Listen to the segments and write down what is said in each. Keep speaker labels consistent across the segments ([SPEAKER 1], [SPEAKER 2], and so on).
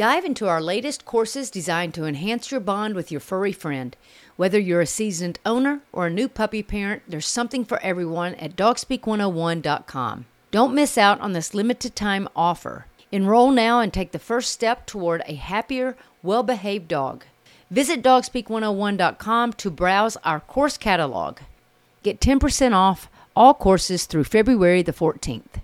[SPEAKER 1] Dive into our latest courses designed to enhance your bond with your furry friend. Whether you're a seasoned owner or a new puppy parent, there's something for everyone at dogspeak101.com. Don't miss out on this limited time offer. Enroll now and take the first step toward a happier, well behaved dog. Visit dogspeak101.com to browse our course catalog. Get 10% off all courses through February the 14th.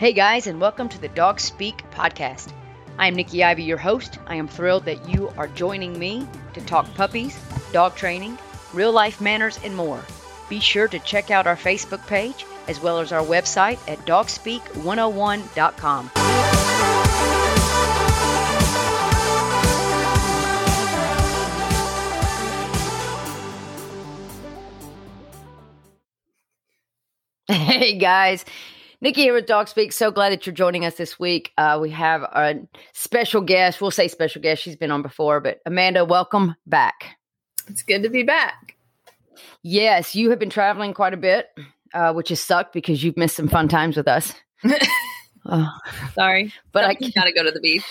[SPEAKER 1] Hey guys, and welcome to the Dog Speak podcast. I am Nikki Ivy, your host. I am thrilled that you are joining me to talk puppies, dog training, real life manners, and more. Be sure to check out our Facebook page as well as our website at dogspeak101.com. Hey guys, Nikki here with Dog Speak. So glad that you're joining us this week. Uh, we have a special guest. We'll say special guest. She's been on before, but Amanda, welcome back.
[SPEAKER 2] It's good to be back.
[SPEAKER 1] Yes, you have been traveling quite a bit, uh, which has sucked because you've missed some fun times with us.
[SPEAKER 2] uh, Sorry,
[SPEAKER 1] but
[SPEAKER 2] I got to go to the beach.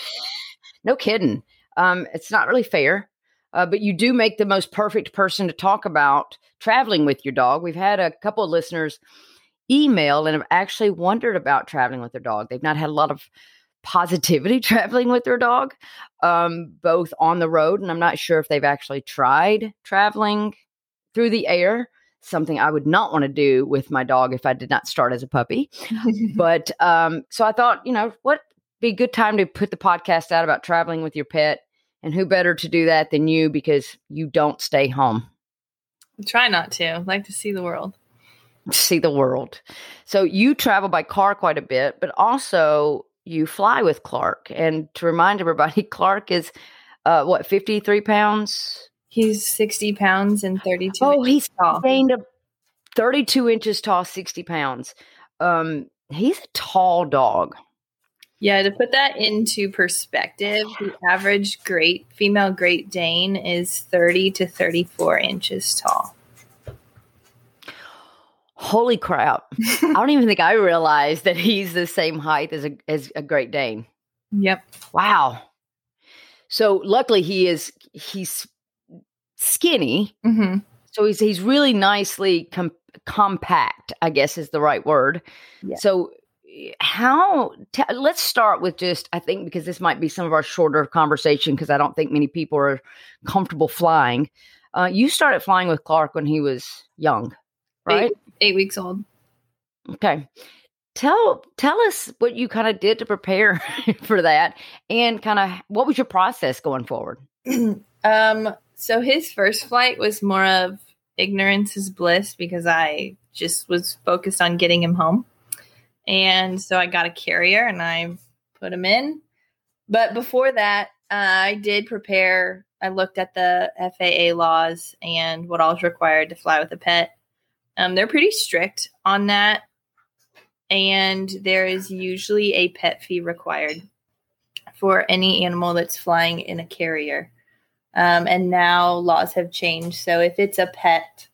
[SPEAKER 1] No kidding. Um, it's not really fair, uh, but you do make the most perfect person to talk about traveling with your dog. We've had a couple of listeners email and have actually wondered about traveling with their dog. They've not had a lot of positivity traveling with their dog, um, both on the road, and I'm not sure if they've actually tried traveling through the air. Something I would not want to do with my dog if I did not start as a puppy. but um, so I thought, you know, what be a good time to put the podcast out about traveling with your pet, and who better to do that than you because you don't stay home.
[SPEAKER 2] try not to. I like to see the world
[SPEAKER 1] see the world. So you travel by car quite a bit, but also you fly with Clark. And to remind everybody, Clark is uh, what, 53 pounds?
[SPEAKER 2] He's 60 pounds and 32
[SPEAKER 1] Oh, he's tall. gained a 32 inches tall, 60 pounds. Um, he's a tall dog.
[SPEAKER 2] Yeah, to put that into perspective, the average great female Great Dane is 30 to 34 inches tall
[SPEAKER 1] holy crap. I don't even think i realized that he's the same height as a as a great dane.
[SPEAKER 2] Yep.
[SPEAKER 1] Wow. So luckily he is he's skinny. Mm-hmm. so he's he's really nicely com- compact i guess is the right word. Yeah. so how t- let's start with just i think because this might be some of our shorter conversation because i don't think many people are comfortable flying. Uh, you started flying with clark when he was young right?
[SPEAKER 2] Eight, weeks old.
[SPEAKER 1] Okay. Tell tell us what you kind of did to prepare for that and kind of what was your process going forward?
[SPEAKER 2] um so his first flight was more of ignorance is bliss because I just was focused on getting him home. And so I got a carrier and I put him in. But before that, uh, I did prepare. I looked at the FAA laws and what all is required to fly with a pet. Um, they're pretty strict on that. And there is usually a pet fee required for any animal that's flying in a carrier. Um, and now laws have changed. So if it's a pet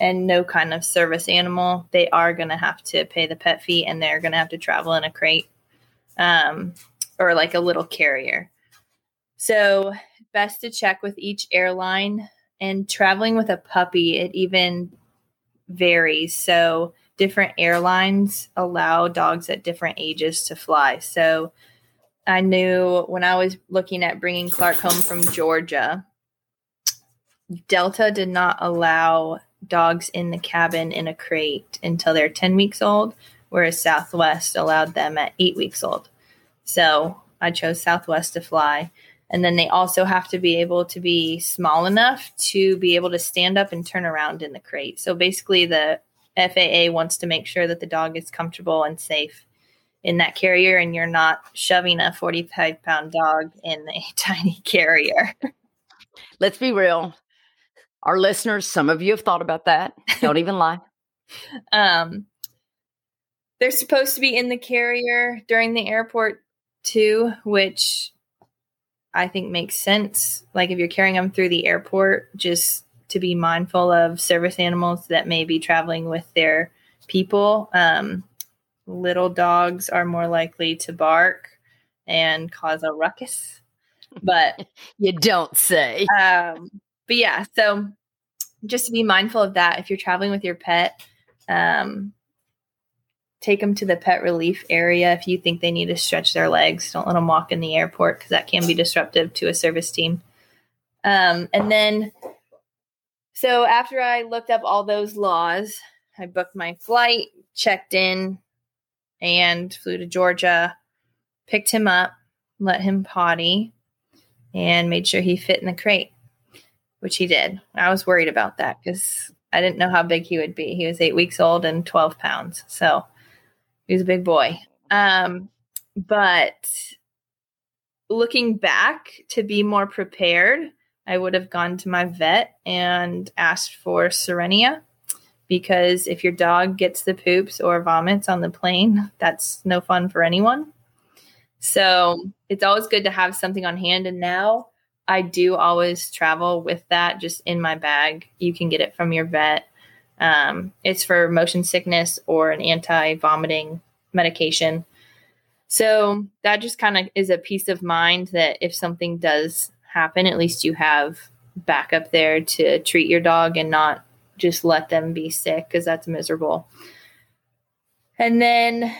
[SPEAKER 2] and no kind of service animal, they are going to have to pay the pet fee and they're going to have to travel in a crate um, or like a little carrier. So, best to check with each airline. And traveling with a puppy, it even varies. So different airlines allow dogs at different ages to fly. So I knew when I was looking at bringing Clark home from Georgia, Delta did not allow dogs in the cabin in a crate until they're 10 weeks old, whereas Southwest allowed them at eight weeks old. So I chose Southwest to fly. And then they also have to be able to be small enough to be able to stand up and turn around in the crate. So basically, the FAA wants to make sure that the dog is comfortable and safe in that carrier, and you're not shoving a 45 pound dog in a tiny carrier.
[SPEAKER 1] Let's be real. Our listeners, some of you have thought about that. Don't even lie.
[SPEAKER 2] Um, they're supposed to be in the carrier during the airport too, which I think makes sense. Like if you're carrying them through the airport, just to be mindful of service animals that may be traveling with their people. Um, little dogs are more likely to bark and cause a ruckus. But
[SPEAKER 1] you don't say.
[SPEAKER 2] Um, but yeah, so just to be mindful of that if you're traveling with your pet, um, take them to the pet relief area if you think they need to stretch their legs. Don't let them walk in the airport because that can be disruptive to a service team. Um, and then, so after I looked up all those laws, I booked my flight, checked in, and flew to Georgia, picked him up, let him potty, and made sure he fit in the crate, which he did. I was worried about that because I didn't know how big he would be. He was eight weeks old and 12 pounds. So he was a big boy. Um, but looking back to be more prepared, I would have gone to my vet and asked for Cerenia because if your dog gets the poops or vomits on the plane, that's no fun for anyone. So it's always good to have something on hand. And now I do always travel with that just in my bag. You can get it from your vet. Um, it's for motion sickness or an anti vomiting medication. So that just kind of is a peace of mind that if something does happen, at least you have backup there to treat your dog and not just let them be sick because that's miserable. And then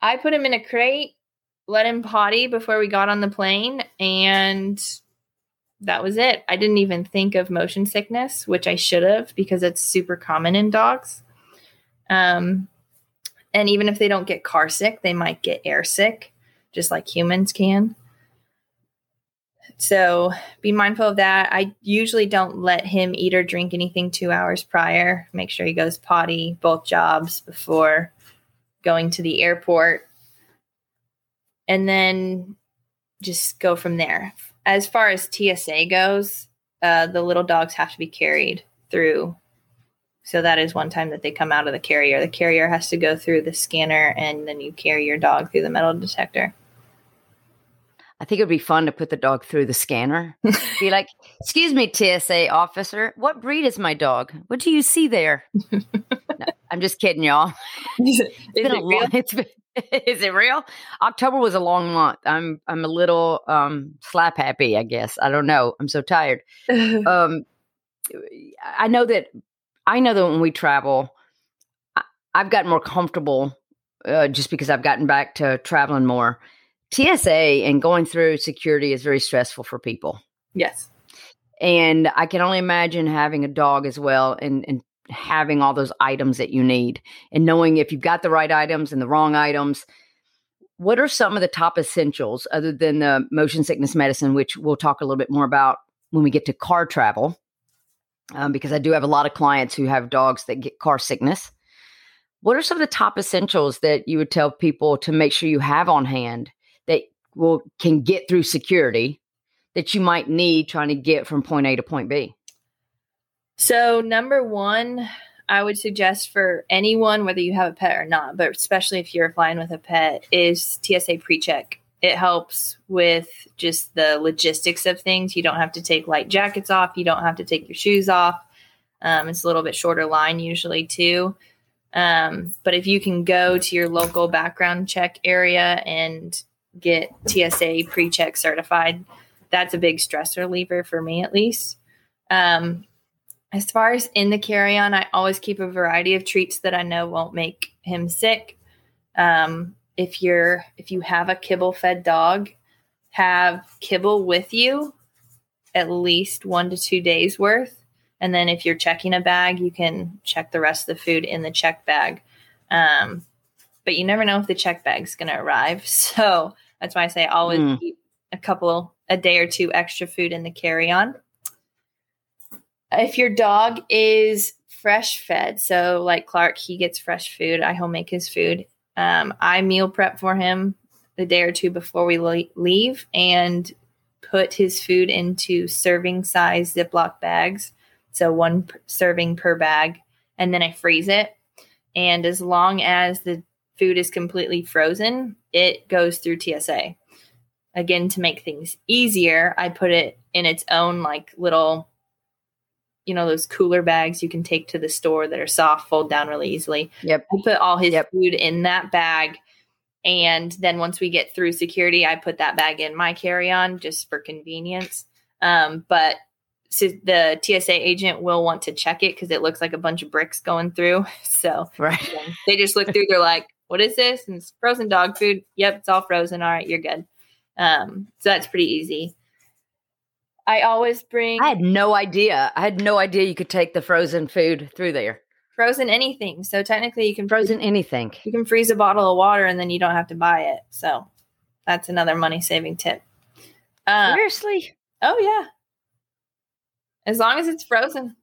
[SPEAKER 2] I put him in a crate, let him potty before we got on the plane, and that was it. I didn't even think of motion sickness, which I should have because it's super common in dogs. Um, and even if they don't get car sick, they might get air sick, just like humans can. So be mindful of that. I usually don't let him eat or drink anything two hours prior. Make sure he goes potty both jobs before going to the airport. And then just go from there. As far as TSA goes, uh, the little dogs have to be carried through. So that is one time that they come out of the carrier. The carrier has to go through the scanner, and then you carry your dog through the metal detector.
[SPEAKER 1] I think it would be fun to put the dog through the scanner. be like, "Excuse me, TSA officer, what breed is my dog? What do you see there?" no, I'm just kidding, y'all.
[SPEAKER 2] is it, is it
[SPEAKER 1] long, it's been, is it real? October was a long month. I'm I'm a little um, slap happy, I guess. I don't know. I'm so tired. Um, I know that I know that when we travel, I, I've gotten more comfortable uh, just because I've gotten back to traveling more. TSA and going through security is very stressful for people.
[SPEAKER 2] yes.
[SPEAKER 1] And I can only imagine having a dog as well and, and having all those items that you need and knowing if you've got the right items and the wrong items. What are some of the top essentials other than the motion sickness medicine, which we'll talk a little bit more about when we get to car travel? Um, because I do have a lot of clients who have dogs that get car sickness. What are some of the top essentials that you would tell people to make sure you have on hand that will can get through security that you might need trying to get from point A to point B?
[SPEAKER 2] So, number one, I would suggest for anyone, whether you have a pet or not, but especially if you're flying with a pet, is TSA pre check. It helps with just the logistics of things. You don't have to take light jackets off, you don't have to take your shoes off. Um, it's a little bit shorter line usually, too. Um, but if you can go to your local background check area and get TSA pre check certified, that's a big stress reliever for me, at least. Um, as far as in the carry on, I always keep a variety of treats that I know won't make him sick. Um, if you're if you have a kibble fed dog, have kibble with you at least one to two days worth. And then if you're checking a bag, you can check the rest of the food in the check bag. Um, but you never know if the check bag's going to arrive. So that's why I say always
[SPEAKER 1] Mm.
[SPEAKER 2] keep a couple, a day or two extra food in the carry on. If your dog is fresh fed, so like Clark, he gets fresh food. I home make his food. Um, I meal prep for him the day or two before we leave and put his food into serving size Ziploc bags. So one serving per bag. And then I freeze it. And as long as the food is completely frozen, it goes through TSA. Again, to make things easier, I put it in its own like little you know those cooler bags you can take to the store that are soft, fold down really easily.
[SPEAKER 1] Yep.
[SPEAKER 2] I put all his
[SPEAKER 1] Yep.
[SPEAKER 2] food in that bag. And then once we get through security, I put that bag in my carry on just for convenience. Um, but so the TSA agent will want to check it because it looks like a bunch of bricks going through. So
[SPEAKER 1] Right.
[SPEAKER 2] um, they just look through, they're like, what is this? And it's frozen dog food. Yep, it's all frozen. All right, you're good. Um, so that's pretty easy. I always bring
[SPEAKER 1] I had no idea. I had no idea you could take the frozen food through there.
[SPEAKER 2] frozen anything. So technically, you can
[SPEAKER 1] Frozen anything.
[SPEAKER 2] you can freeze a bottle of water and then you don't have to buy it. So that's another money saving tip. Uh,
[SPEAKER 1] Seriously?
[SPEAKER 2] oh yeah, as long as it's frozen.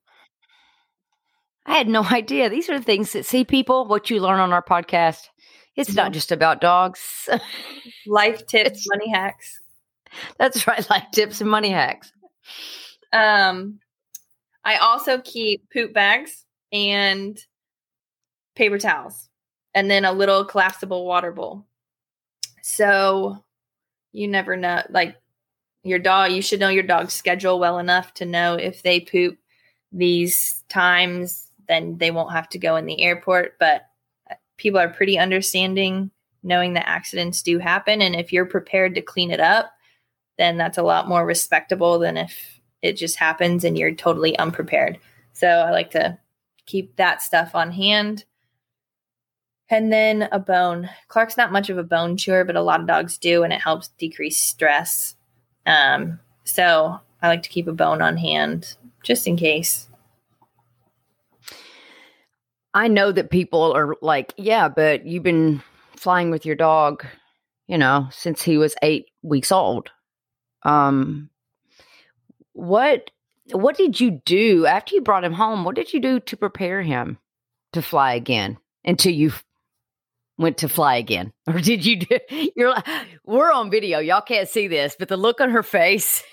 [SPEAKER 1] I had no idea. These are the things that see people, what you learn on our podcast. It's
[SPEAKER 2] Yeah.
[SPEAKER 1] not just about dogs.
[SPEAKER 2] Life tips, money hacks.
[SPEAKER 1] That's right, like tips and money hacks.
[SPEAKER 2] Um, I also keep poop bags and paper towels, and then a little collapsible water bowl. So you never know, like your dog. You should know your dog's schedule well enough to know if they poop these times, then they won't have to go in the airport. But people are pretty understanding, knowing that accidents do happen, and if you're prepared to clean it up then that's a lot more respectable than if it just happens and you're totally unprepared. So I like to keep that stuff on hand. And then a bone. Clark's not much of a bone chewer, but a lot of dogs do, and it helps decrease stress. Um, so I like to keep a bone on hand just in case.
[SPEAKER 1] I know that people are like, yeah, but you've been flying with your dog, you know, since he was eight weeks old. Um, what what did you do after you brought him home? What did you do to prepare him to fly again until you went to fly again, or did you do? You're like, we're on video, y'all can't see this, but the look on her face.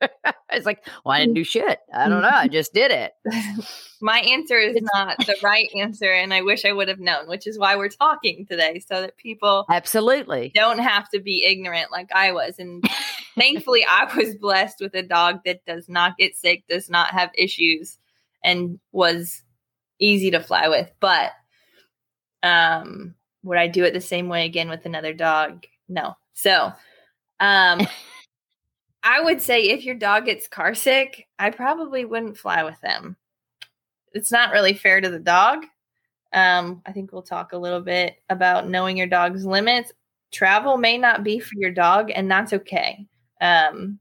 [SPEAKER 1] it's like, well, I didn't do shit. I don't know. I just did it.
[SPEAKER 2] My answer is not the right answer, and I wish I would have known, which is why we're talking today, so that people
[SPEAKER 1] Absolutely.
[SPEAKER 2] don't have to be ignorant like I was. And thankfully, I was blessed with a dog that does not get sick, does not have issues, and was easy to fly with. But um, would I do it the same way again with another dog? No. So, um, I would say if your dog gets car sick, I probably wouldn't fly with them. It's not really fair to the dog. Um, I think we'll talk a little bit about knowing your dog's limits. Travel may not be for your dog, and that's okay. Um,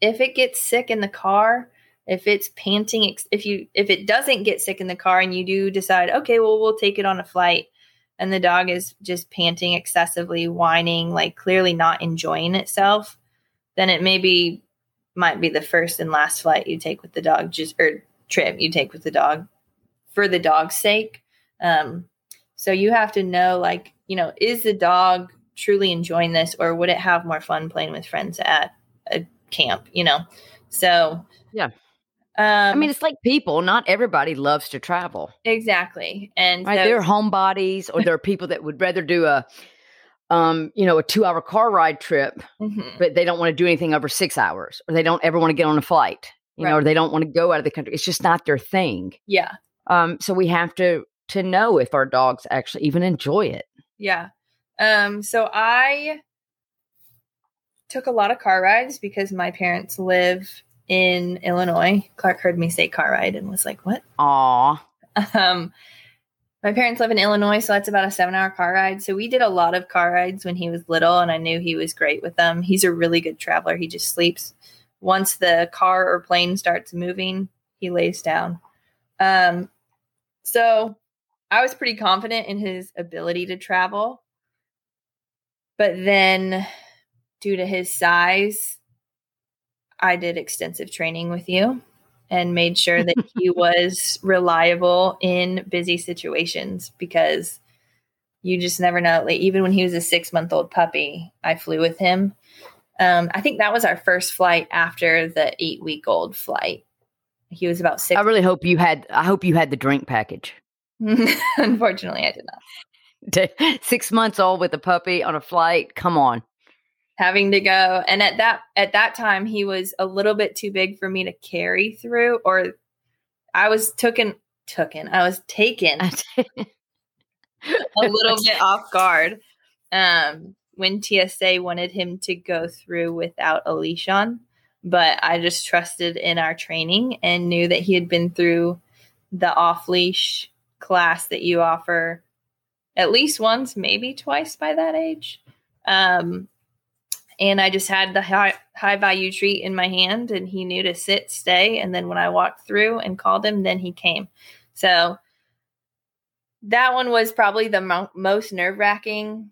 [SPEAKER 2] if it gets sick in the car, if it's panting, if you if it doesn't get sick in the car, and you do decide, okay, well, we'll take it on a flight, and the dog is just panting excessively, whining, like clearly not enjoying itself, then it maybe might be the first and last flight you take with the dog, just or trip you take with the dog for the dog's sake. Um, so you have to know, like, you know, is the dog truly enjoying this, or would it have more fun playing with friends at a camp? You know, so
[SPEAKER 1] Yeah.
[SPEAKER 2] Um,
[SPEAKER 1] I mean, it's like people. Not everybody loves to travel.
[SPEAKER 2] exactly, and
[SPEAKER 1] Right?
[SPEAKER 2] so-
[SPEAKER 1] there are homebodies, or there are people that would rather do a, um, you know, a two-hour car ride trip,
[SPEAKER 2] Mhm.
[SPEAKER 1] but they don't want to do anything over six hours, or they don't ever want to get on a flight, you know, or they don't want to go out of the country. It's just not their thing.
[SPEAKER 2] yeah,
[SPEAKER 1] Um, so we have to to know if our dogs actually even enjoy it.
[SPEAKER 2] Yeah. Um, so I took a lot of car rides because my parents live in Illinois. Clark heard me say car ride and was like, "What?"
[SPEAKER 1] Aw,
[SPEAKER 2] Um, my parents live in Illinois, so that's about a seven-hour car ride. So we did a lot of car rides when he was little, and I knew he was great with them. He's a really good traveler. He just sleeps. Once the car or plane starts moving, he lays down. Um, so I was pretty confident in his ability to travel. But then, due to his size, I did extensive training with you and made sure that he was reliable in busy situations because you just never know. Like, even when he was a six month old puppy, I flew with him. Um, I think that was our first flight after the eight week old flight. He was about six.
[SPEAKER 1] I really hope you had. I hope you had the drink package.
[SPEAKER 2] Unfortunately, I did not.
[SPEAKER 1] Six months old with a puppy on a flight. Come on.
[SPEAKER 2] Having to go and at that at that time he was a little bit too big for me to carry through or I was taken taken I was taken a little bit off guard um when TSA wanted him to go through without a leash on but I just trusted in our training and knew that he had been through the off leash class that you offer at least once, maybe twice by that age. Um, and I just had the high, high value treat in my hand, and he knew to sit, stay. And then when I walked through and called him, then he came. So that one was probably the mo- most nerve wracking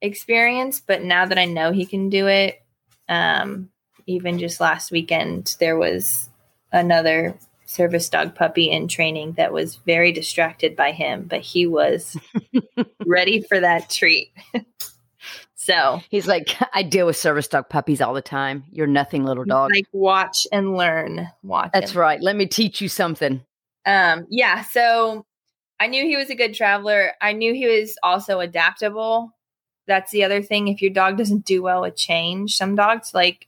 [SPEAKER 2] experience. But now that I know he can do it, um, even just last weekend, there was another service dog puppy in training that was very distracted by him, but he was ready for that treat. so
[SPEAKER 1] he's like, I deal with service dog puppies all the time. You're nothing, little dog.
[SPEAKER 2] Like watch and learn. Watch.
[SPEAKER 1] That's right. Let me teach you something.
[SPEAKER 2] Um, yeah. So I knew he was a good traveler. I knew he was also adaptable. That's the other thing. If your dog doesn't do well with change, some dogs like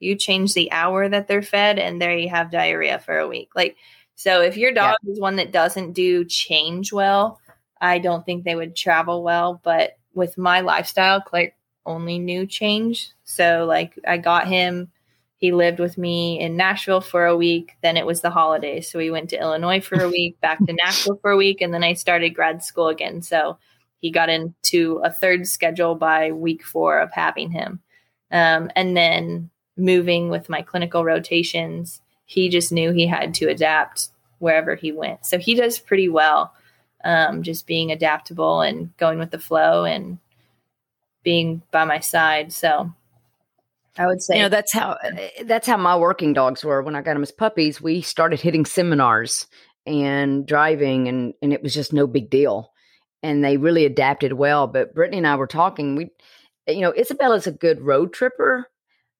[SPEAKER 2] you change the hour that they're fed and there you have diarrhea for a week like so if your dog yeah. is one that doesn't do change well i don't think they would travel well but with my lifestyle clark only knew change. So like i got him he lived with me in nashville for a week then it was the holidays. So we went to illinois for a week back to nashville for a week and then i started grad school again. So he got into a third schedule by week four of having him. Um, and then moving with my clinical rotations, he just knew he had to adapt wherever he went. So he does pretty well, um, just being adaptable and going with the flow and being by my side. So I would say,
[SPEAKER 1] you know, that's how that's how my working dogs were when I got them as puppies. We started hitting seminars and driving, and and it was just no big deal. And they really adapted well. But Brittany and I were talking. We, you know, Isabella's a good road tripper,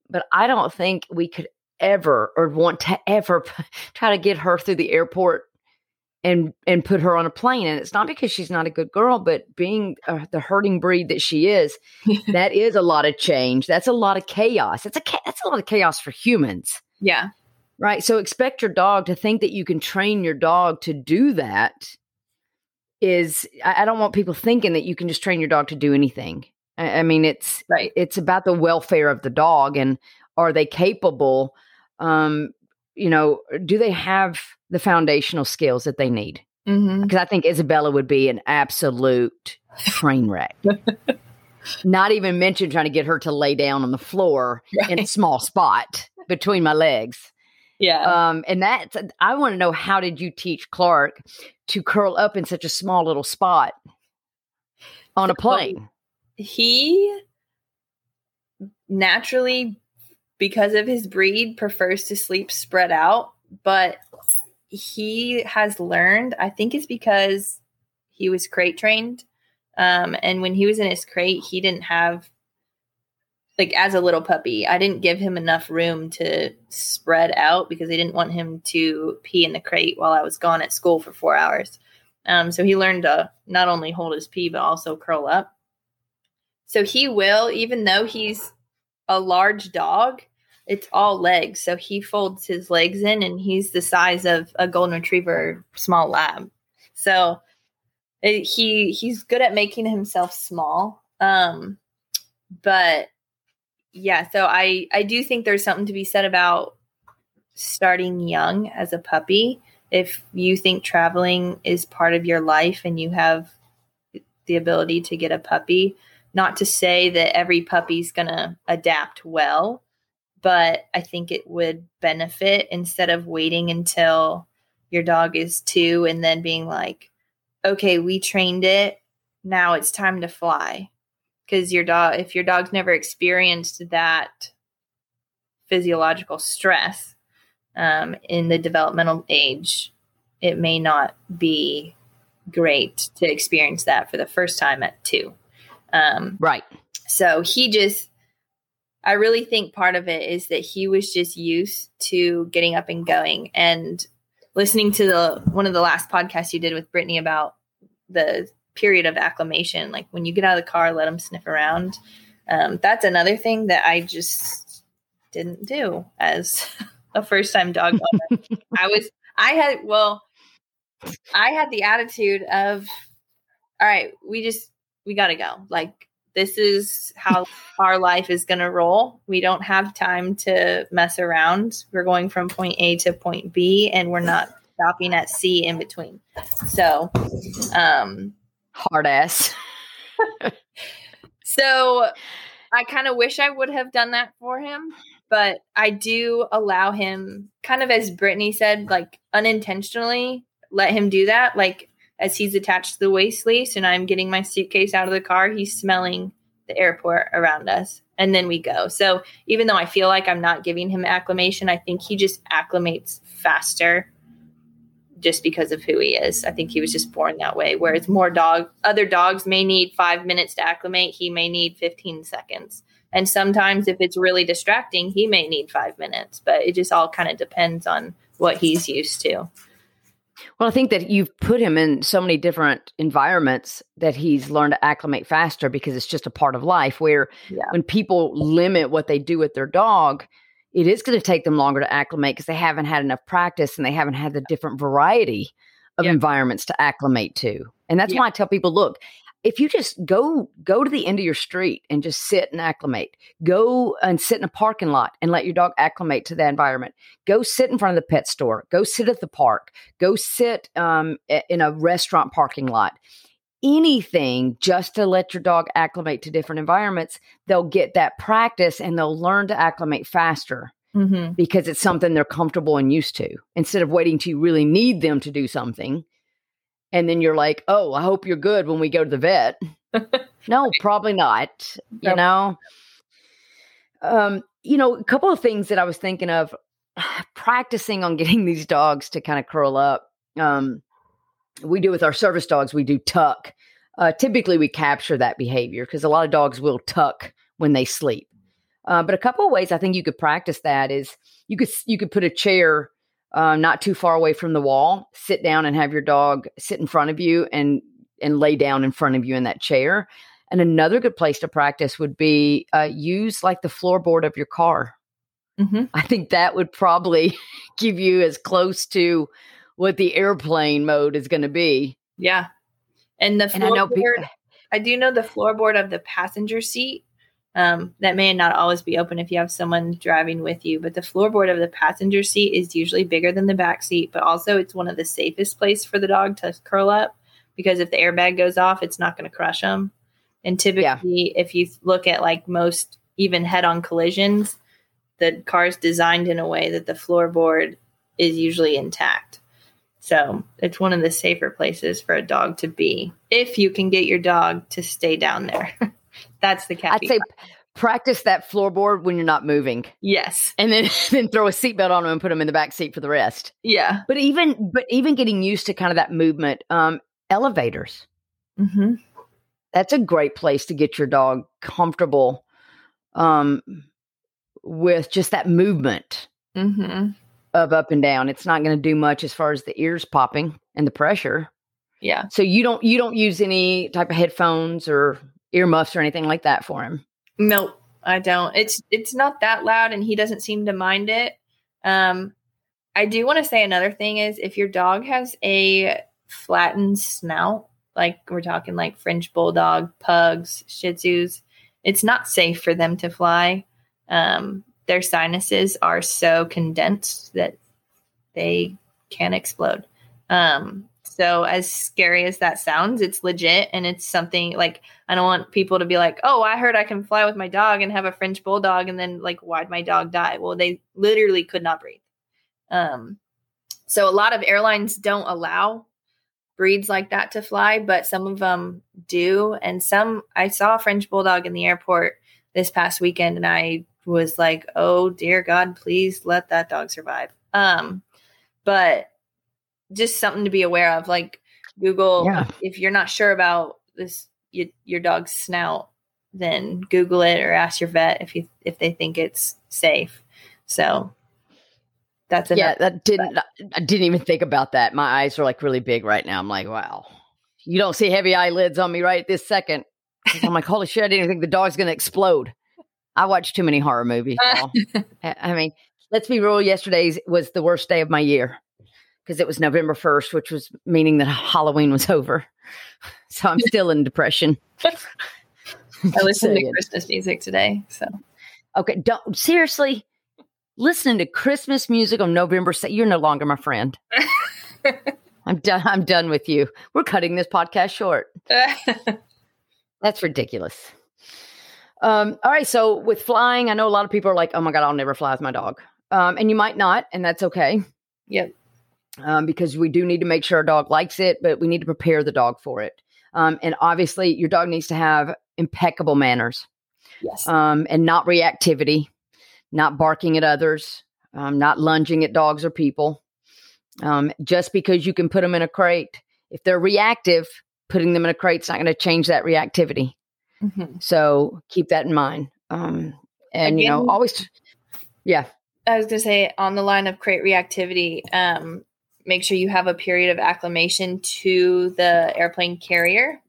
[SPEAKER 1] but I don't think we could ever or want to ever try to get her through the airport and and put her on a plane. And it's not because she's not a good girl but being uh, the herding breed that she is that is a lot of change. That's a lot of chaos. It's a that's a lot of chaos for humans.
[SPEAKER 2] Yeah.
[SPEAKER 1] Right? So expect your dog to think that you can train your dog to do that is I, I don't want people thinking that you can just train your dog to do anything. I mean, it's
[SPEAKER 2] right.
[SPEAKER 1] It's about the welfare of the dog, and are they capable? Um, you know, do they have the foundational skills that they need? Because mm-hmm. I think Isabella would be an absolute train wreck. Not even mention trying to get her to lay down on the floor right. in a small spot between my legs.
[SPEAKER 2] Yeah.
[SPEAKER 1] Um, and that's I want to know how did you teach Clark to curl up in such a small little spot on a plane?
[SPEAKER 2] he naturally because of his breed prefers to sleep spread out. But he has learned i think it's because he was crate trained. Um, and when he was in his crate he didn't have like as a little puppy i didn't give him enough room to spread out because i didn't want him to pee in the crate while i was gone at school for four hours. Um, so he learned to not only hold his pee but also curl up. So he will, even though he's a large dog, it's all legs. So he folds his legs in and he's the size of a golden retriever small lab. So it, he he's good at making himself small. Um but yeah, so I I do think there's something to be said about starting young as a puppy. If you think traveling is part of your life and you have the ability to get a puppy, not to say that every puppy's going to adapt well, but I think it would benefit instead of waiting until your dog is two and then being like, okay, we trained it. Now it's time to fly. Because your dog, if your dog's never experienced that physiological stress um, in the developmental age, it may not be great to experience that for the first time at two.
[SPEAKER 1] Um, right.
[SPEAKER 2] So he just, I really think part of it is that he was just used to getting up and going and listening to the one of the last podcasts you did with Brittany about the period of acclimation. Like when you get out of the car, let him sniff around. um, that's another thing that I just didn't do as a first time dog owner. I was, I had, well, I had the attitude of, all right, we just, we got to go. Like, this is how our life is going to roll. We don't have time to mess around. We're going from point A to point B, and we're not stopping at C in between. So, um,
[SPEAKER 1] hard ass.
[SPEAKER 2] so, I kind of wish I would have done that for him, but I do allow him, kind of as Brittany said, like unintentionally let him do that. Like as he's attached to the waist leash and I'm getting my suitcase out of the car, he's smelling the airport around us. And then we go. So even though I feel like I'm not giving him acclimation, I think he just acclimates faster just because of who he is. I think he was just born that way. Whereas more dog other dogs may need five minutes to acclimate, he may need 15 seconds. And sometimes if it's really distracting, he may need five minutes. But it just all kind of depends on what he's used to.
[SPEAKER 1] Well, I think that you've put him in so many different environments that he's learned to acclimate faster because it's just a part of life. Where yeah. when people limit what they do with their dog, it is going to take them longer to acclimate because they haven't had enough practice and they haven't had the different variety of yeah. environments to acclimate to. And that's yeah. why I tell people look, if you just go go to the end of your street and just sit and acclimate go and sit in a parking lot and let your dog acclimate to that environment. Go sit in front of the pet store. Go sit at the park. Go sit um, in a restaurant parking lot. Anything just to let your dog acclimate to different environments they'll get that practice and they'll learn to acclimate faster mm-hmm. because it's something they're comfortable and used to instead of waiting to really need them to do something and then you're like, "Oh, I hope you're good when we go to the vet." no, probably not. You know. Um, you know, a couple of things that I was thinking of practicing on getting these dogs to kind of curl up. Um, we do with our service dogs, we do tuck. Uh, typically, we capture that behavior because a lot of dogs will tuck when they sleep. Uh, but a couple of ways I think you could practice that is you could you could put a chair uh, not too far away from the wall. Sit down and have your dog sit in front of you and and lay down in front of you in that chair. And another good place to practice would be uh, use like the floorboard of your car. Mm-hmm. I think that would probably give you as close to what the airplane mode is going to be.
[SPEAKER 2] Yeah, and the floorboard. And I, know people- I do know the floorboard of the passenger seat um, that may not always be open if you have someone driving with you, but the floorboard of the passenger seat is usually bigger than the back seat, but also it's one of the safest place for the dog to curl up because if the airbag goes off, it's not going to crush them. And typically, yeah. if you look at like most even head-on collisions, the car is designed in a way that the floorboard is usually intact. So it's one of the safer places for a dog to be if you can get your dog to stay down there. That's the cat.
[SPEAKER 1] I'd say practice that floorboard when you're not moving.
[SPEAKER 2] Yes.
[SPEAKER 1] And then then throw a seatbelt on them and put them in the back seat for the rest.
[SPEAKER 2] Yeah.
[SPEAKER 1] But even but even getting used to kind of that movement, um, elevators. Mm-hmm. That's a great place to get your dog comfortable um, with just that movement mm-hmm. of up and down. It's not going to do much as far as the ears popping and the pressure.
[SPEAKER 2] Yeah.
[SPEAKER 1] So you don't you don't use any type of headphones or earmuffs or anything like that for him?
[SPEAKER 2] Nope, I don't. It's it's not that loud, and he doesn't seem to mind it. Um, I do want to say another thing is if your dog has a flattened snout, like we're talking like French bulldog, pugs, Shih Tzus, it's not safe for them to fly. Um, their sinuses are so condensed that they can explode. Um, so, as scary as that sounds, it's legit and it's something like I don't want people to be like, "Oh, I heard I can fly with my dog and have a French bulldog," and then like, why'd my dog die? Well, they literally could not breathe. Um, so a lot of airlines don't allow breeds like that to fly, but some of them do. And some, I saw a French bulldog in the airport this past weekend, and I was like, "Oh dear God, please let that dog survive." Um, but just something to be aware of. Like Google, yeah. if you're not sure about this, you, your dog's snout, then Google it or ask your vet if you if they think it's safe. So that's
[SPEAKER 1] yeah. That didn't I didn't even think about that. My eyes are like really big right now. I'm like, wow. You don't see heavy eyelids on me right this second. I'm like, holy shit, I didn't think the dog's going to explode. I watch too many horror movies. I mean, let's be real. Yesterday's was the worst day of my year because it was November 1st, which was meaning that Halloween was over. So I'm still in depression.
[SPEAKER 2] I listened to Christmas music today. So,
[SPEAKER 1] okay. Don't seriously listening to Christmas music on November. You're no longer my friend. I'm done. I'm done with you. We're cutting this podcast short. That's ridiculous. Um, all right. So with flying, I know a lot of people are like, "Oh my god, I'll never fly with my dog," um, and you might not, and that's okay.
[SPEAKER 2] Yep.
[SPEAKER 1] Um, because we do need to make sure our dog likes it, but we need to prepare the dog for it. Um, and obviously, your dog needs to have impeccable manners.
[SPEAKER 2] Yes.
[SPEAKER 1] Um, and not reactivity, not barking at others, um, not lunging at dogs or people. Um, just because you can put them in a crate, if they're reactive, putting them in a crate is not going to change that reactivity. Mm-hmm. So keep that in mind. Um, and Again, you know, always, yeah.
[SPEAKER 2] I was going to say on the line of crate reactivity, um, make sure you have a period of acclimation to the airplane carrier,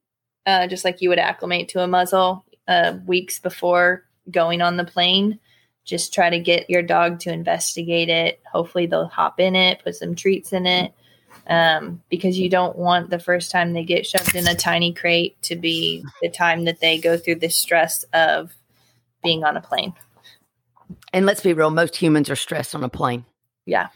[SPEAKER 2] uh, just like you would acclimate to a muzzle uh, weeks before going on the plane. Just try to get your dog to investigate it. Hopefully, they'll hop in it, put some treats in it, um, because you don't want the first time they get shoved in a tiny crate to be the time that they go through the stress of being on a plane.
[SPEAKER 1] And let's be real, most humans are stressed on a plane.
[SPEAKER 2] Yeah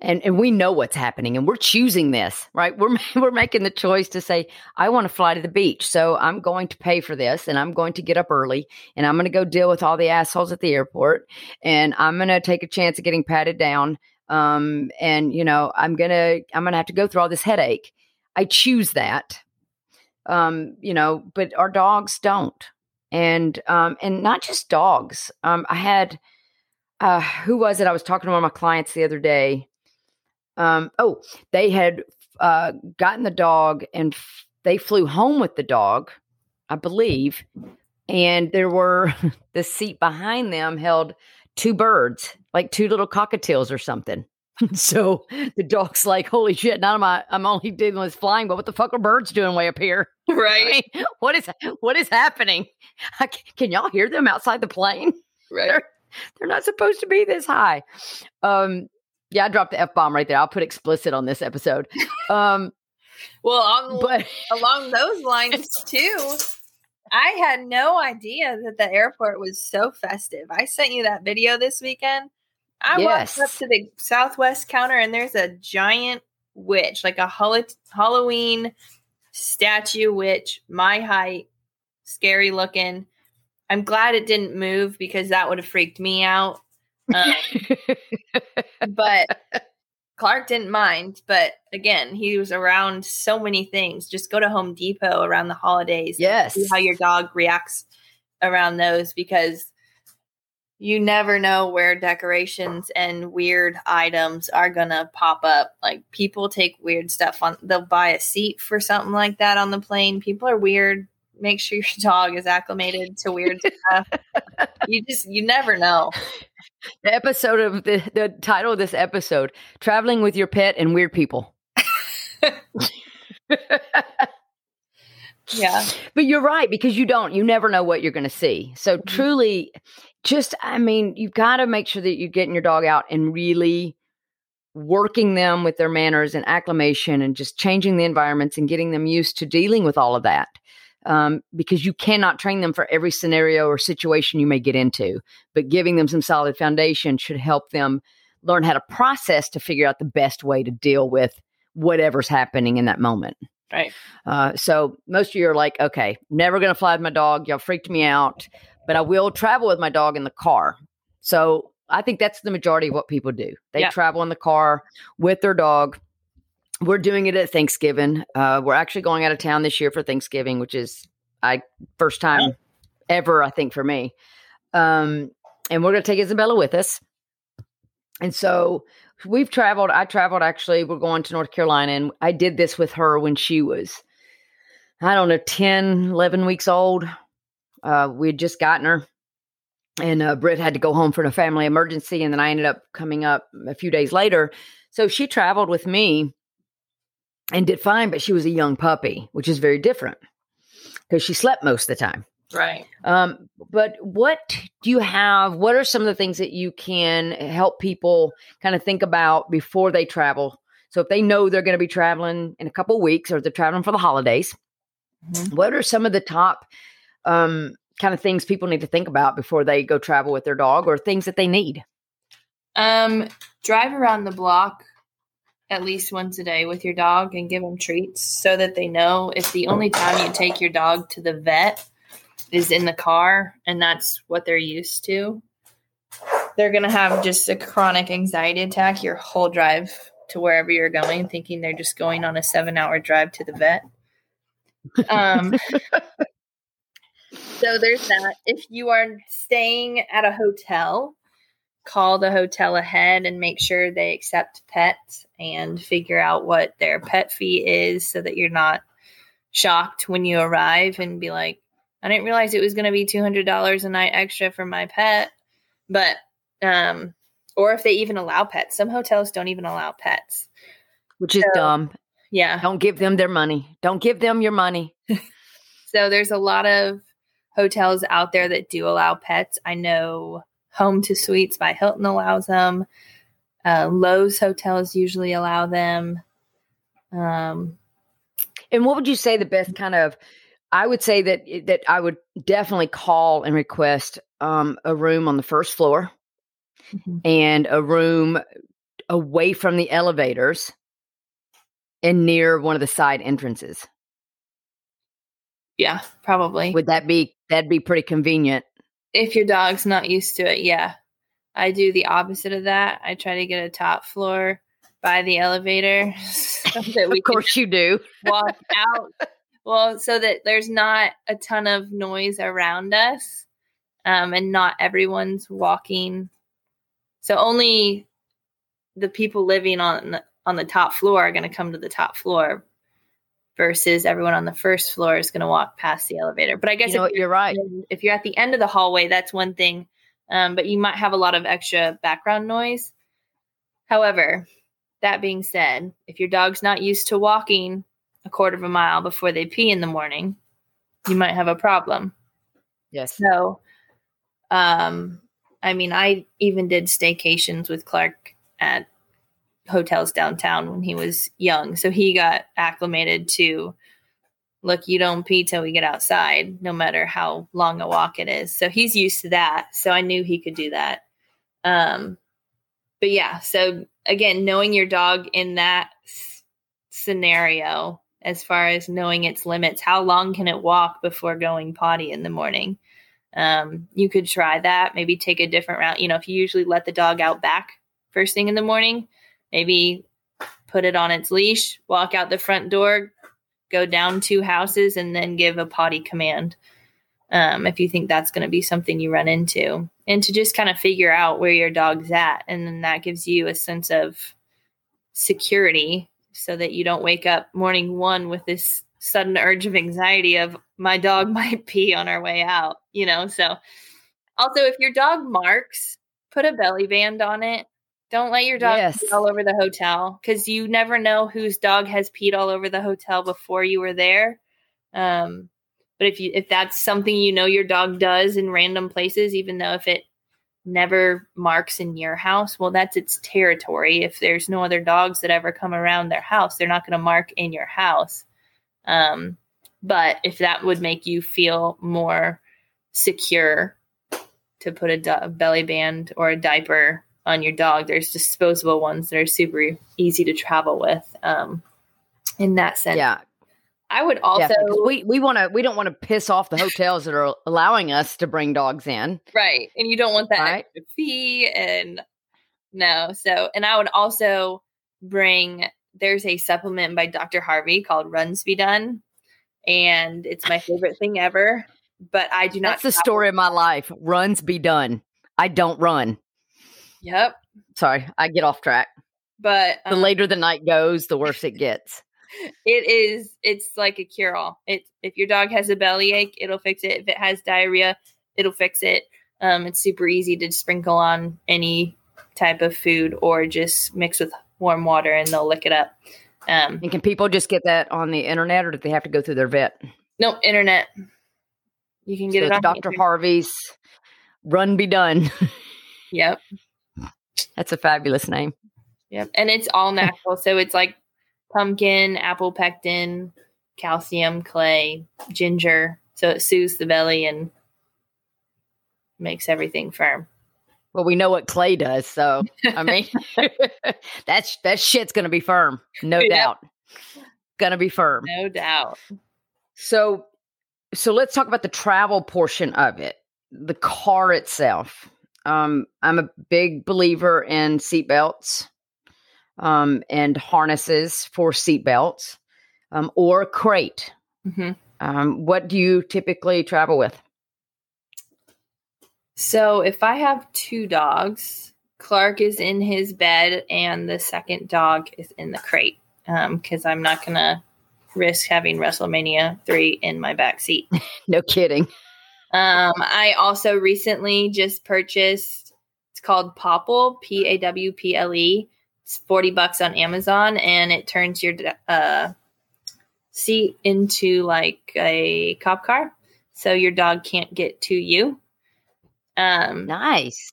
[SPEAKER 1] and and we know what's happening and we're choosing this right? We're we're making the choice to say i want to fly to the beach so i'm going to pay for this and i'm going to get up early and i'm going to go deal with all the assholes at the airport and i'm going to take a chance of getting patted down um and you know i'm going to i'm going to have to go through all this headache. I choose that um you know but our dogs don't. And um and not just dogs. Um i had uh, who was it? I was talking to one of my clients the other day. Um, oh, they had uh, gotten the dog and f- they flew home with the dog, I believe. And there were the seat behind them held two birds, like two little cockatiels or something. so the dog's like, "Holy shit! Not my I'm only dealing with flying, but what the fuck are birds doing way up here?
[SPEAKER 2] Right?
[SPEAKER 1] I mean, what is what is happening? I, can y'all hear them outside the plane?
[SPEAKER 2] Right? They're,
[SPEAKER 1] they're not supposed to be this high. Um, yeah, I dropped the f bomb right there. I'll put explicit on this episode. Um,
[SPEAKER 2] well, on, but along those lines too, I had no idea that the airport was so festive. I sent you that video this weekend. I yes. walked up to the Southwest counter and there's a giant witch, like a Halloween statue witch, my height, scary looking. I'm glad it didn't move because that would have freaked me out. Um, but Clark didn't mind. But again, he was around so many things. Just go to Home Depot around the holidays.
[SPEAKER 1] Yes.
[SPEAKER 2] See how your dog reacts around those because you never know where decorations and weird items are gonna pop up. Like people take weird stuff on they'll buy a seat for something like that on the plane. People are weird make sure your dog is acclimated to weird stuff. you just you never know.
[SPEAKER 1] The episode of the the title of this episode: traveling with your pet and weird people.
[SPEAKER 2] yeah,
[SPEAKER 1] but you're right because you don't. You never know what you're going to see. So mm-hmm. truly, just I mean, you've got to make sure that you're getting your dog out and really working them with their manners and acclimation and just changing the environments and getting them used to dealing with all of that um, because you cannot train them for every scenario or situation you may get into. But giving them some solid foundation should help them learn how to process to figure out the best way to deal with whatever's happening in that moment.
[SPEAKER 2] Right.
[SPEAKER 1] Uh, so most of you are like, okay, never going to fly with my dog. Y'all freaked me out, but I will travel with my dog in the car. So I think that's the majority of what people do. They yeah. travel in the car with their dog we're doing it at Thanksgiving. Uh, we're actually going out of town this year for Thanksgiving, which is I first time ever, I think, for me. Um, and we're going to take Isabella with us. And so we've traveled. I traveled actually. We're going to North Carolina, and I did this with her when she was, I don't know, 10, 11 weeks old. Uh, we had just gotten her, and uh, Britt had to go home for a family emergency. And then I ended up coming up a few days later. So she traveled with me and did fine, but she was a young puppy, which is very different. because she slept most of the time.
[SPEAKER 2] Right.
[SPEAKER 1] Um, but what do you have? What are some of the things that you can help people kind of think about before they travel? So if they know they're going to be traveling in a couple of weeks or they're traveling for the holidays, mm-hmm. what are some of the top um, kind of things people need to think about before they go travel with their dog or things that they need?
[SPEAKER 2] Um, drive around the block at least once a day with your dog and give them treats so that they know if the only time you take your dog to the vet is in the car and that's what they're used to, they're going to have just a chronic anxiety attack your whole drive to wherever you're going, thinking they're just going on a seven hour drive to the vet. Um, so there's that. If you are staying at a hotel, call the hotel ahead and make sure they accept pets and figure out what their pet fee is so that you're not shocked when you arrive and be like, I didn't realize it was going to be $200 a night extra for my pet. But, um, or if they even allow pets. Some hotels don't even allow pets,
[SPEAKER 1] which is so, dumb.
[SPEAKER 2] Yeah.
[SPEAKER 1] Don't give them their money. Don't give them your money.
[SPEAKER 2] so there's a lot of hotels out there that do allow pets. I know Home2 Suites by Hilton allows them. Uh, Loews hotels usually allow them. Um,
[SPEAKER 1] and what would you say the best kind of? I would say that that I would definitely call and request um, a room on the first floor mm-hmm. and a room away from the elevators and near one of the side entrances.
[SPEAKER 2] Yeah, probably.
[SPEAKER 1] Would that be that'd be pretty convenient?
[SPEAKER 2] If your dog's not used to it, yeah. I do the opposite of that. I try to get a top floor by the elevator.
[SPEAKER 1] So that we of course you do.
[SPEAKER 2] walk out. Well, so that there's not a ton of noise around us. Um, and not everyone's walking. So only the people living on the, on the top floor are going to come to the top floor versus everyone on the first floor is going to walk past the elevator. But I guess
[SPEAKER 1] you know you're right.
[SPEAKER 2] If you're at the end of the hallway, that's one thing. Um, but you might have a lot of extra background noise. However, that being said, if your dog's not used to walking a quarter of a mile before they pee in the morning, you might have a problem.
[SPEAKER 1] Yes.
[SPEAKER 2] So, um, I mean, I even did staycations with Clark at hotels downtown when he was young. So he got acclimated to look, you don't pee till we get outside, no matter how long a walk it is. So he's used to that. So I knew he could do that. Um, but yeah, so again, knowing your dog in that s- scenario, as far as knowing its limits, how long can it walk before going potty in the morning? Um, you could try that. Maybe take a different route. You know, if you usually let the dog out back first thing in the morning, maybe put it on its leash, walk out the front door, go down two houses, and then give a potty command. Um, if you think that's going to be something you run into, and to just kind of figure out where your dog's at. And then that gives you a sense of security so that you don't wake up morning one with this sudden urge of anxiety of my dog might pee on our way out, you know? So, also, if your dog marks, put a belly band on it don't let your dog yes. pee all over the hotel because you never know whose dog has peed all over the hotel before you were there. Um, but if you if that's something you know your dog does in random places, even though if it never marks in your house, well, that's its territory. If there's no other dogs that ever come around their house, they're not going to mark in your house. Um, but if that would make you feel more secure to put a, a belly band or a diaper on your dog. There's disposable ones that are super easy to travel with. Um, in that sense,
[SPEAKER 1] yeah.
[SPEAKER 2] I would also
[SPEAKER 1] yeah, we we want to we don't want to piss off the hotels that are allowing us to bring dogs in,
[SPEAKER 2] right? And you don't want that right? fee and no. So, and I would also bring. There's a supplement by Dr. Harvey called Runs Be Done, and it's my favorite thing ever. But I do not.
[SPEAKER 1] That's the story of my life. Runs be done. I don't run.
[SPEAKER 2] Yep.
[SPEAKER 1] Sorry, I get off track.
[SPEAKER 2] But
[SPEAKER 1] um, the later the night goes, the worse it gets.
[SPEAKER 2] It is. It's like a cure all. It if your dog has a bellyache, it'll fix it. If it has diarrhea, it'll fix it. Um, it's super easy to sprinkle on any type of food or just mix with warm water and they'll lick it up. Um,
[SPEAKER 1] and can people just get that on the internet or do they have to go through their vet?
[SPEAKER 2] Nope, internet. You can get
[SPEAKER 1] so
[SPEAKER 2] it on
[SPEAKER 1] Dr. Harvey's Run Be Done.
[SPEAKER 2] Yep.
[SPEAKER 1] That's a fabulous name.
[SPEAKER 2] Yep. And it's all natural. so it's like pumpkin, apple pectin, calcium, clay, ginger. So it soothes the belly and makes everything firm.
[SPEAKER 1] Well, we know what clay does, so I mean, that's that shit's gonna be firm, no doubt. Gonna be firm.
[SPEAKER 2] No doubt.
[SPEAKER 1] So, so let's talk about the travel portion of it, the car itself. Um, I'm a big believer in seatbelts um, and harnesses for seatbelts um, or a crate.
[SPEAKER 2] hmm
[SPEAKER 1] Um, what do you typically travel with?
[SPEAKER 2] So if I have two dogs, Clark is in his bed and the second dog is in the crate because I'm not going to risk having WrestleMania 3 in my back seat.
[SPEAKER 1] No kidding.
[SPEAKER 2] Um, I also recently just purchased. It's called Pawple, P A W P L E. It's forty bucks on Amazon, and it turns your uh, seat into like a cop car, so your dog can't get to you. Um,
[SPEAKER 1] Nice.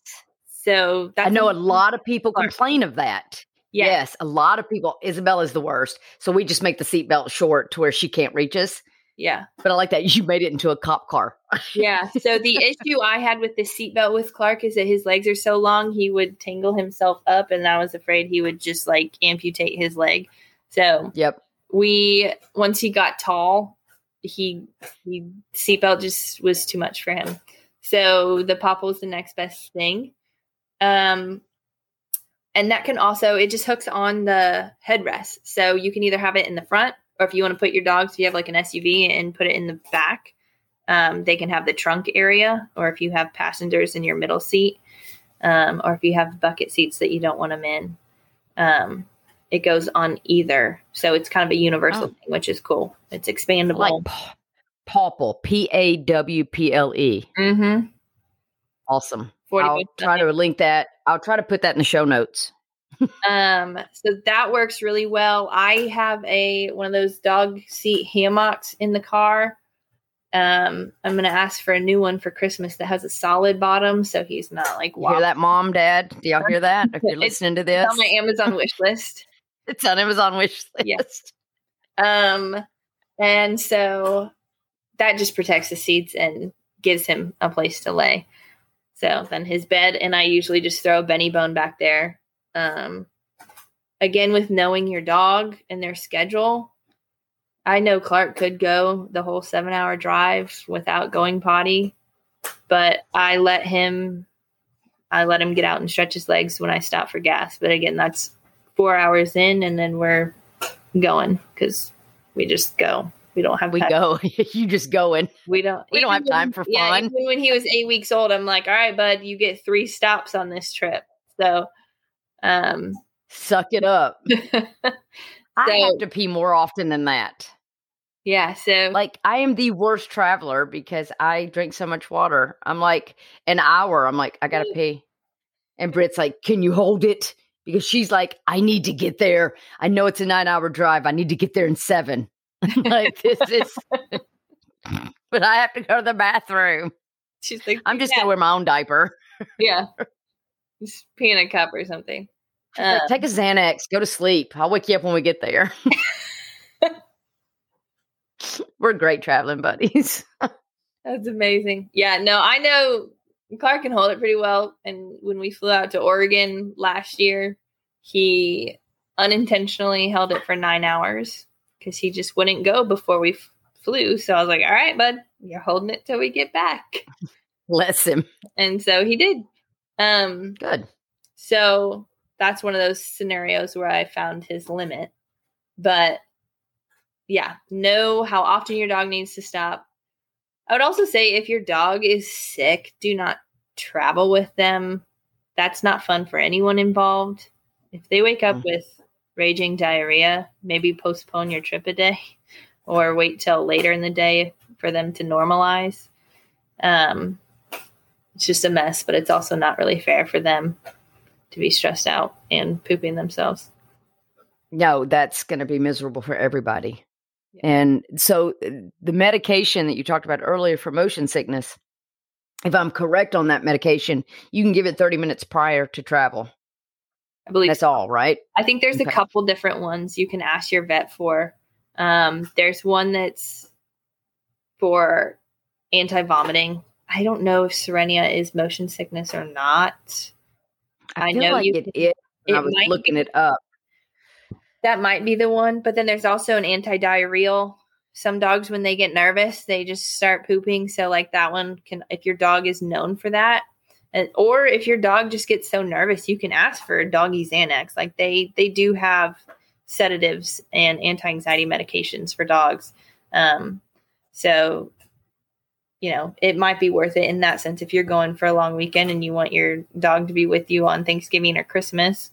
[SPEAKER 2] so that's
[SPEAKER 1] I know a lot of people complain of that.
[SPEAKER 2] Yeah,
[SPEAKER 1] Yes, a lot of people. Isabella's the worst. So we just make the seatbelt short to where she can't reach us.
[SPEAKER 2] Yeah.
[SPEAKER 1] But I like that you made it into a cop car.
[SPEAKER 2] Yeah. So the issue I had with the seatbelt with Clark is that his legs are so long, he would tangle himself up, and I was afraid he would just like amputate his leg. So
[SPEAKER 1] Yep.
[SPEAKER 2] we once he got tall, he he seatbelt just was too much for him. So the pop was the next best thing. Um and that can also it just hooks on the headrest. So you can either have it in the front or if you want to put your dogs, if you have like an SUV and put it in the back, um, they can have the trunk area, or if you have passengers in your middle seat, um, or if you have bucket seats that you don't want them in, um, it goes on either. So it's kind of a universal
[SPEAKER 1] Oh.
[SPEAKER 2] thing, which is cool. It's expandable.
[SPEAKER 1] like P- Pawple, P A W P L E.
[SPEAKER 2] mm-hmm.
[SPEAKER 1] Awesome. I'll try to link that. I'll try to put that in the show notes.
[SPEAKER 2] Um, so that works really well. I have a one of those dog seat hammocks in the car. Um, I'm gonna ask for a new one for Christmas that has a solid bottom, so he's not like
[SPEAKER 1] You hear that, mom, dad? Do y'all hear that? If you're listening to
[SPEAKER 2] It's
[SPEAKER 1] this,
[SPEAKER 2] on my Amazon wish list.
[SPEAKER 1] it's on Amazon wish list.
[SPEAKER 2] Yes. Um, and so that just protects the seats and gives him a place to lay. So then his bed, and I usually just throw a Benebone back there. Um, again, with knowing your dog and their schedule, I know Clark could go the whole seven hour drive without going potty, but I let him. I let him get out and stretch his legs when I stop for gas. But again, that's four hours in, and then we're going because we just go. We don't have
[SPEAKER 1] We
[SPEAKER 2] time.
[SPEAKER 1] go. you just going.
[SPEAKER 2] We don't.
[SPEAKER 1] We don't have
[SPEAKER 2] when-
[SPEAKER 1] time for
[SPEAKER 2] Yeah, even when he was eight weeks old, I'm like, all right, bud, you get three stops on this trip. So, um,
[SPEAKER 1] Suck it up. I have to pee more often than that.
[SPEAKER 2] yeah. So,
[SPEAKER 1] Like I am the worst traveler because I drink so much water. I'm like an hour. I'm like I gotta pee, and Britt's like, "Can you hold it?" Because she's like, "I need to get there. I know it's a nine hour drive. I need to get there in seven. like this is, but I have to go to the bathroom.
[SPEAKER 2] she's like,
[SPEAKER 1] I'm just
[SPEAKER 2] yeah,
[SPEAKER 1] gonna wear my own diaper.
[SPEAKER 2] yeah, just pee in a cup or something. Um,
[SPEAKER 1] Take a Xanax. Go to sleep. I'll wake you up when we get there. We're great traveling buddies.
[SPEAKER 2] That's amazing. Yeah, no, I know Clark can hold it pretty well. And when we flew out to Oregon last year, he unintentionally held it for nine hours because he just wouldn't go before we f- flew. So I was like, all right, bud, you're holding it till we get back.
[SPEAKER 1] Bless him.
[SPEAKER 2] And so he did. Um,
[SPEAKER 1] Good.
[SPEAKER 2] so that's one of those scenarios where I found his limit. But yeah, know how often your dog needs to stop. I would also say if your dog is sick, do not travel with them. That's not fun for anyone involved. If they wake up
[SPEAKER 1] Mm.
[SPEAKER 2] with raging diarrhea, maybe postpone your trip a day or wait till later in the day for them to normalize. Um, it's just a mess, but it's also not really fair for them to be stressed out and pooping themselves.
[SPEAKER 1] No, that's going to be miserable for everybody. And so uh, the medication that you talked about earlier for motion sickness, if I'm correct on that medication, you can give it 30 minutes prior to travel.
[SPEAKER 2] I believe
[SPEAKER 1] That's all, right?
[SPEAKER 2] I think there's
[SPEAKER 1] Okay.
[SPEAKER 2] a couple different ones you can ask your vet for. Um, there's one that's for anti vomiting. I don't know if Cerenia is motion sickness or not. I
[SPEAKER 1] feel
[SPEAKER 2] know
[SPEAKER 1] like
[SPEAKER 2] you
[SPEAKER 1] it is.
[SPEAKER 2] It
[SPEAKER 1] I was
[SPEAKER 2] might
[SPEAKER 1] looking
[SPEAKER 2] be,
[SPEAKER 1] it up.
[SPEAKER 2] that might be the one, but then there's also an anti diarrheal. Some dogs, when they get nervous, they just start pooping. So, like that one can, if your dog is known for that, and, or if your dog just gets so nervous, you can ask for a doggy Xanax. Like they they do have sedatives and anti anxiety medications for dogs. Um, so, you know, it might be worth it in that sense if you're going for a long weekend and you want your dog to be with you on Thanksgiving or Christmas.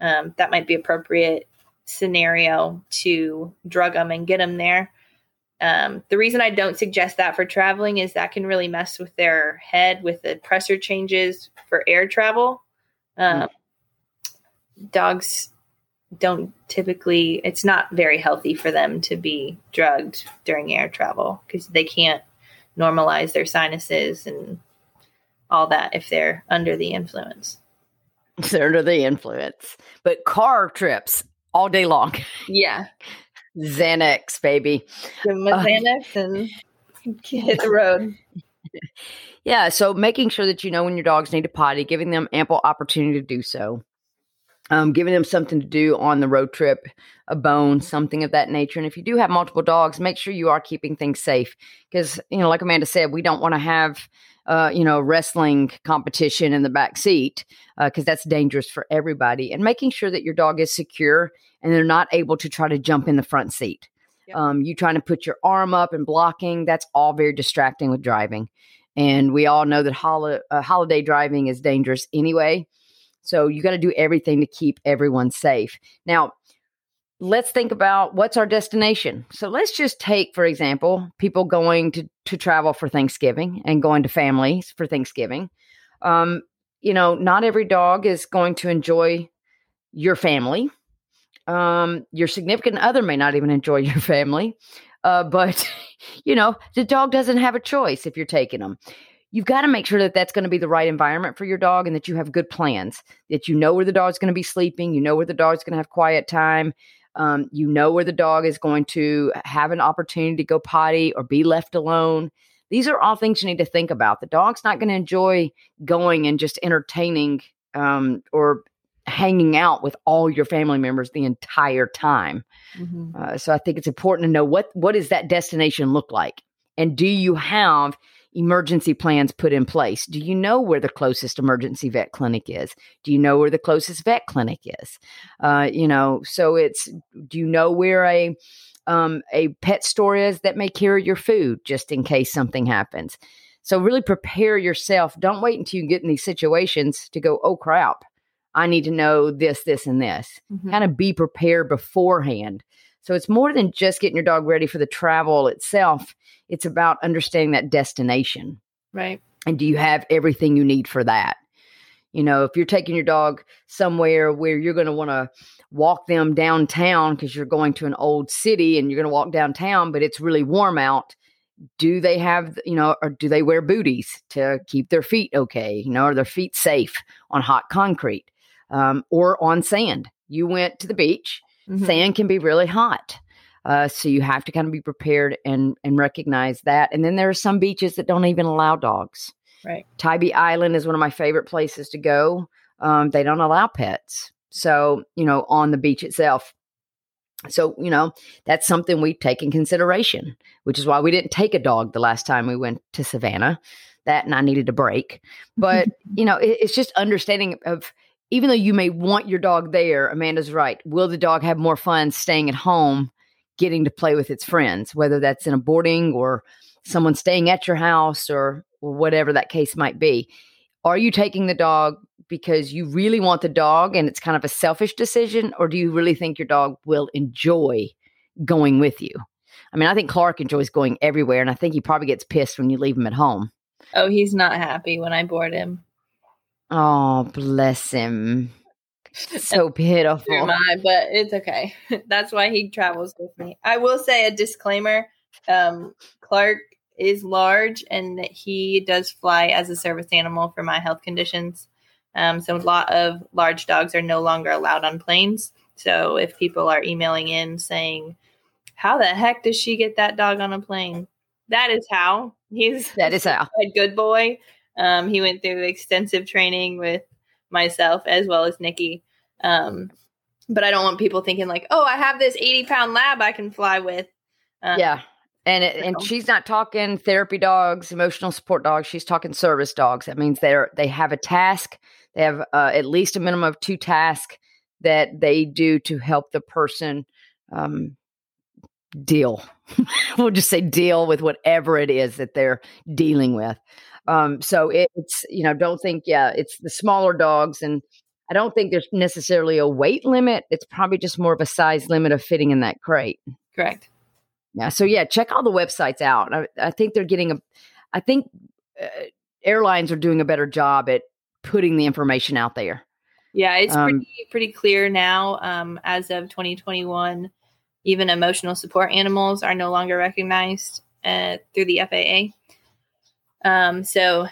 [SPEAKER 2] Um, that might be appropriate scenario to drug them and get them there. Um, the reason I don't suggest that for traveling is that can really mess with their head with the pressure changes for air travel. Um, Dogs don't typically, it's not very healthy for them to be drugged during air travel because they can't normalize their sinuses and all that if they're under the influence.
[SPEAKER 1] They're under the influence. But car trips all day long.
[SPEAKER 2] Yeah.
[SPEAKER 1] Xanax, baby.
[SPEAKER 2] Give them a
[SPEAKER 1] Uh,
[SPEAKER 2] Xanax and hit the road.
[SPEAKER 1] Yeah, so making sure that you know when your dogs need a potty, giving them ample opportunity to do so, um, giving them something to do on the road trip, a bone, something of that nature. And if you do have multiple dogs, make sure you are keeping things safe because, you know, like Amanda said, we don't want to have, uh, you know, wrestling competition in the back seat because that's dangerous for everybody. And making sure that your dog is secure and they're not able to try to jump in the front seat.
[SPEAKER 2] Yep.
[SPEAKER 1] Um, you trying to put your arm up and blocking, that's all very distracting with driving. And we all know that hol- uh, holiday driving is dangerous anyway. So you got to do everything to keep everyone safe. Now, let's think about what's our destination. So let's just take, for example, people going to, to travel for Thanksgiving and going to families for Thanksgiving. Um, you know, not every dog is going to enjoy your family. Um, your significant other may not even enjoy your family. Uh, but you know, the dog doesn't have a choice if you're taking them. You've got to make sure that that's going to be the right environment for your dog and that you have good plans, that you know where the dog's going to be sleeping, you know where the dog's going to have quiet time, um, you know where the dog is going to have an opportunity to go potty or be left alone. These are all things you need to think about. The dog's not going to enjoy going and just entertaining um, or hanging out with all your family members the entire time.
[SPEAKER 2] Mhm.
[SPEAKER 1] Uh, so I think it's important to know what what does that destination look like, and do you have emergency plans put in place? Do you know where the closest emergency vet clinic is? Do you know where the closest vet clinic is? Uh, you know, so it's do you know where a um, a pet store is that may carry your food just in case something happens? So really prepare yourself. Don't wait until you get in these situations to go, oh crap, I need to know this, this, and this
[SPEAKER 2] Mhm.
[SPEAKER 1] kind of be prepared beforehand. So it's more than just getting your dog ready for the travel itself. It's about understanding that destination.
[SPEAKER 2] Right.
[SPEAKER 1] And do you have everything you need for that? You know, if you're taking your dog somewhere where you're going to want to walk them downtown because you're going to an old city and you're going to walk downtown, but it's really warm out, do they have, you know, or do they wear booties to keep their feet okay? You know, are their feet safe on hot concrete um, or on sand? You went to the beach,
[SPEAKER 2] Mhm.
[SPEAKER 1] sand can be really hot. Uh, so you have to kind of be prepared and and recognize that. And then there are some beaches that don't even allow dogs.
[SPEAKER 2] Right.
[SPEAKER 1] Tybee Island is one of my favorite places to go. Um, they don't allow pets. So, you know, on the beach itself. So, you know, that's something we take in consideration, which is why we didn't take a dog the last time we went to Savannah. That and I needed a break. But, you know, it, it's just understanding of even though you may want your dog there, Amanda's right. Will the dog have more fun staying at home, getting to play with its friends, whether that's in a boarding or someone staying at your house or, or whatever that case might be? Are you taking the dog because you really want the dog and it's kind of a selfish decision, or do you really think your dog will enjoy going with you? I mean, I think Clark enjoys going everywhere, and I think he probably gets pissed when you leave him at home.
[SPEAKER 2] Oh, he's not happy when I board him.
[SPEAKER 1] Oh, bless him. so pitiful.
[SPEAKER 2] But it's okay. That's why he travels with me. I will say a disclaimer. Um, Clark is large and he does fly as a service animal for my health conditions. Um, so a lot of large dogs are no longer allowed on planes. So if people are emailing in saying, "How the heck does she get that dog on a plane?" That is how he's
[SPEAKER 1] that is how
[SPEAKER 2] a good boy. Um, he went through extensive training with myself as well as Nikki. Um, but I don't want people thinking like, "Oh, I have this eighty pound lab I can fly with."
[SPEAKER 1] Um, yeah, and it, and she's not talking therapy dogs, emotional support dogs. She's talking service dogs. That means they're they have a task. They have uh, at least a minimum of two tasks that they do to help the person um, deal. we'll just say deal with whatever it is that they're dealing with. Um, so it, it's you know don't think yeah it's the smaller dogs and I don't think there's necessarily a weight limit. It's probably just more of a size limit of fitting in that crate.
[SPEAKER 2] Correct.
[SPEAKER 1] Yeah. So yeah, check all the websites out. I, I think they're getting a. I think uh, airlines are doing a better job at putting the information out there.
[SPEAKER 2] Yeah, it's um, pretty pretty clear now. Um, as of 2021, even emotional support animals are no longer recognized uh, through the FAA. Um, so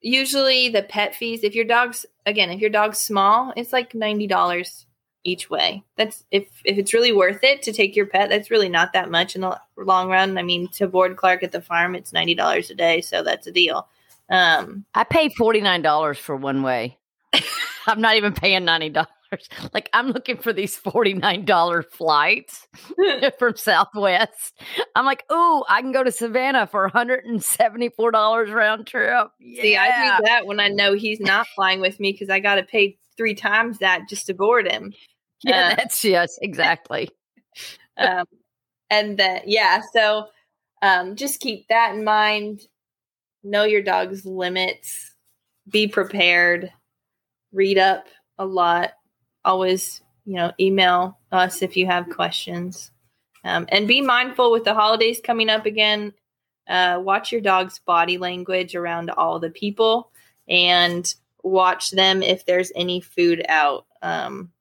[SPEAKER 2] usually the pet fees, if your dog's again, if your dog's small, it's like ninety dollars each way. That's if if it's really worth it to take your pet. That's really not that much in the long run. I mean, to board Clark at the farm, it's ninety dollars a day, so that's a deal. Um,
[SPEAKER 1] I pay forty nine dollars for one way. I'm not even paying ninety dollars. Like I'm looking for these forty nine dollar flights from Southwest. I'm like, oh, I can go to Savannah for 174 dollars round trip.
[SPEAKER 2] Yeah. See, I do that when I know he's not flying with me because I got to pay three times that just to board him.
[SPEAKER 1] Yeah, uh, that's yes, exactly.
[SPEAKER 2] um, and then yeah, so um, just keep that in mind. Know your dog's limits. Be prepared. Read up a lot. Always, you know, email us if you have questions. Um, and be mindful with the holidays coming up again. Uh, watch your dog's body language around all the people and watch them if there's any food out. Um,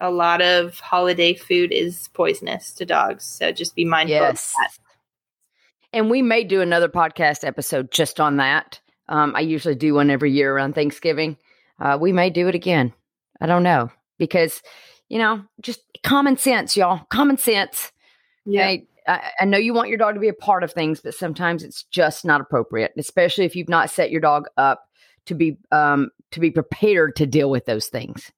[SPEAKER 2] a lot of holiday food is poisonous to dogs. So just be mindful yes.
[SPEAKER 1] And we may do another podcast episode just on that. Um, I usually do one every year around Thanksgiving. Uh, we may do it again. I don't know because, you know, just common sense, y'all. Common sense. Yeah. I, I know you want your dog to be a part of things, but sometimes it's just not appropriate, especially if you've not set your dog up to be um, to be prepared to deal with those things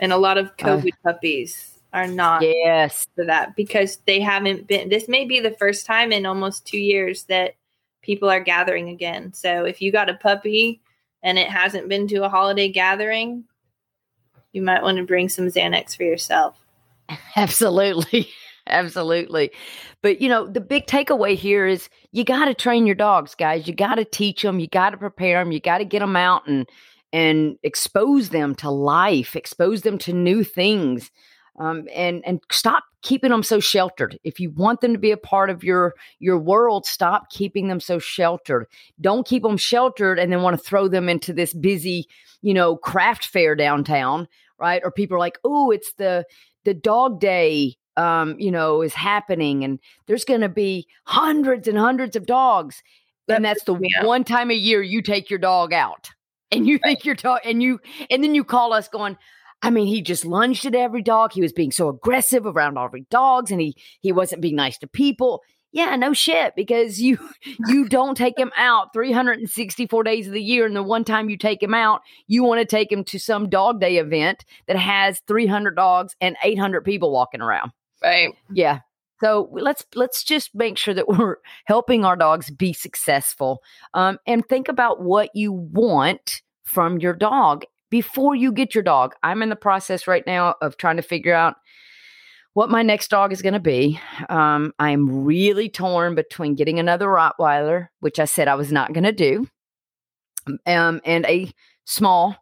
[SPEAKER 2] and a lot of uh, COVID uh, puppies are not
[SPEAKER 1] yes
[SPEAKER 2] for that because they haven't been. This may be the first time in almost two years that people are gathering again. So if you got a puppy and it hasn't been to a holiday gathering, you might want to bring some Xanax for yourself.
[SPEAKER 1] Absolutely. Absolutely. But you know, the big takeaway here is you got to train your dogs, guys. You got to teach them, you got to prepare them, you got to get them out and and expose them to life, expose them to new things. Um, and and stop keeping them so sheltered. If you want them to be a part of your your world, stop keeping them so sheltered. Don't keep them sheltered and then want to throw them into this busy, you know, craft fair downtown, right? Or people are like, "Oh, it's the the dog day um, you know, is happening and there's going to be hundreds and hundreds of dogs." And that's the one time a year you take your dog out and you think you're talking and you and then you call us going i mean he just lunged at every dog. He was being so aggressive around every dogs and he he wasn't being nice to people. Yeah no shit because you you don't take him out 364 days of the year and the one time you take him out you want to take him to some dog day event that has 300 dogs and 800 people walking around.
[SPEAKER 2] Right.
[SPEAKER 1] Yeah. So let's let's just make sure that we're helping our dogs be successful, um, and think about what you want from your dog before you get your dog. I'm in the process right now of trying to figure out what my next dog is going to be. Um, I'm really torn between getting another Rottweiler, which I said I was not going to do, um, and a small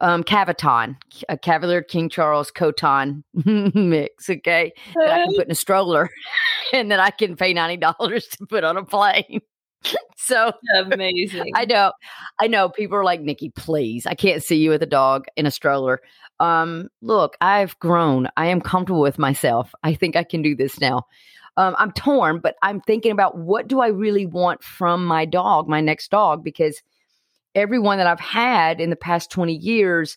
[SPEAKER 1] um, Cavaton, a Cavalier King Charles Coton mix, okay, that I can put in a stroller and that I can pay $90 to put on a plane. so
[SPEAKER 2] amazing.
[SPEAKER 1] I know, I know. People are like, Nikki, please, I can't see you with a dog in a stroller. Um, look, I've grown. I am comfortable with myself. I think I can do this now. Um, I'm torn, but I'm thinking about what do I really want from my dog, my next dog, because everyone that I've had in the past 20 years,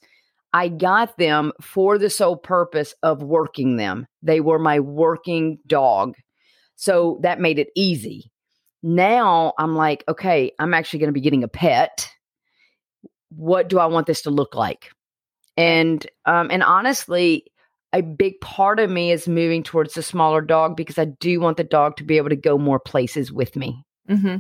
[SPEAKER 1] I got them for the sole purpose of working them. They were my working dog. So that made it easy. Now I'm like, okay, I'm actually going to be getting a pet. What do I want this to look like? And um, and honestly, a big part of me is moving towards the smaller dog because I do want the dog to be able to go more places with me.
[SPEAKER 2] Mm-hmm.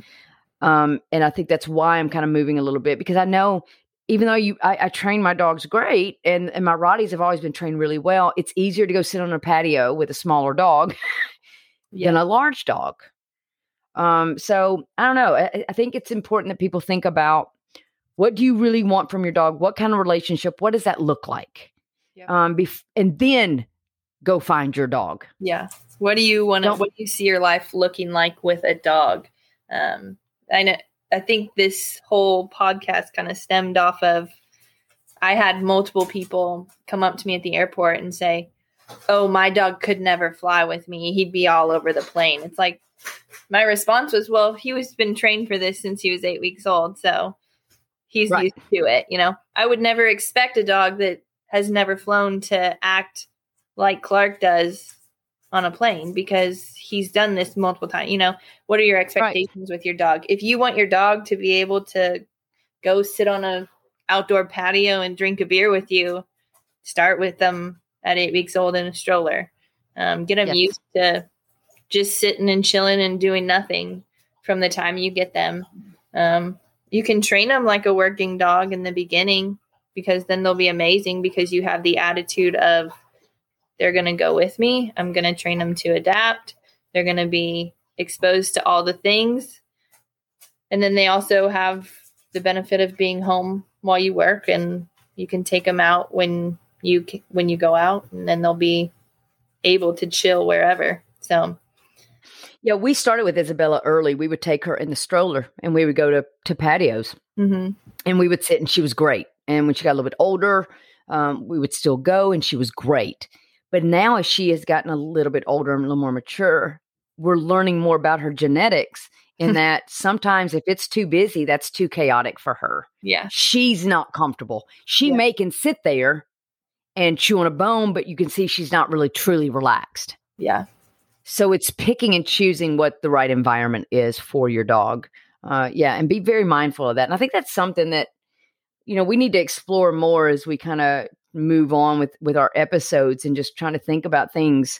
[SPEAKER 1] Um, and I think that's why I'm kind of moving a little bit because I know even though you I, I, train my dogs great and, and my Rotties have always been trained really well, it's easier to go sit on a patio with a smaller dog yeah. than a large dog. Um, so I don't know. I, I think it's important that people think about what do you really want from your dog? What kind of relationship? What does that look like? Yeah. Um, bef- and then go find your dog.
[SPEAKER 2] Yeah. What do you want to? What do you see your life looking like with a dog? Um, I know. I think this whole podcast kind of stemmed off of. I had multiple people come up to me at the airport and say, "Oh, my dog could never fly with me. He'd be all over the plane." It's like my response was, "Well, he was been trained for this since he was eight weeks old, so he's right. used to it." You know, I would never expect a dog that has never flown to act like Clark does on a plane because he's done this multiple times. You know, what are your expectations right. with your dog? If you want your dog to be able to go sit on a outdoor patio and drink a beer with you, start with them at eight weeks old in a stroller. Um, get them yes. used to just sitting and chilling and doing nothing from the time you get them. Um, you can train them like a working dog in the beginning because then they'll be amazing because you have the attitude of they're going to go with me. I'm going to train them to adapt. They're going to be exposed to all the things. And then they also have the benefit of being home while you work and you can take them out when you when you go out and then they'll be able to chill wherever. So
[SPEAKER 1] yeah, we started with Isabella early. We would take her in the stroller and we would go to, to patios
[SPEAKER 2] mm-hmm.
[SPEAKER 1] and we would sit and she was great. And when she got a little bit older, um, we would still go and she was great. But now, as she has gotten a little bit older and a little more mature, we're learning more about her genetics in that sometimes if it's too busy, that's too chaotic for her.
[SPEAKER 2] Yeah.
[SPEAKER 1] She's not comfortable. She yeah. may can sit there and chew on a bone, but you can see she's not really truly relaxed.
[SPEAKER 2] Yeah.
[SPEAKER 1] So it's picking and choosing what the right environment is for your dog. Uh, yeah, and be very mindful of that. And I think that's something that you know we need to explore more as we kind of move on with with our episodes and just trying to think about things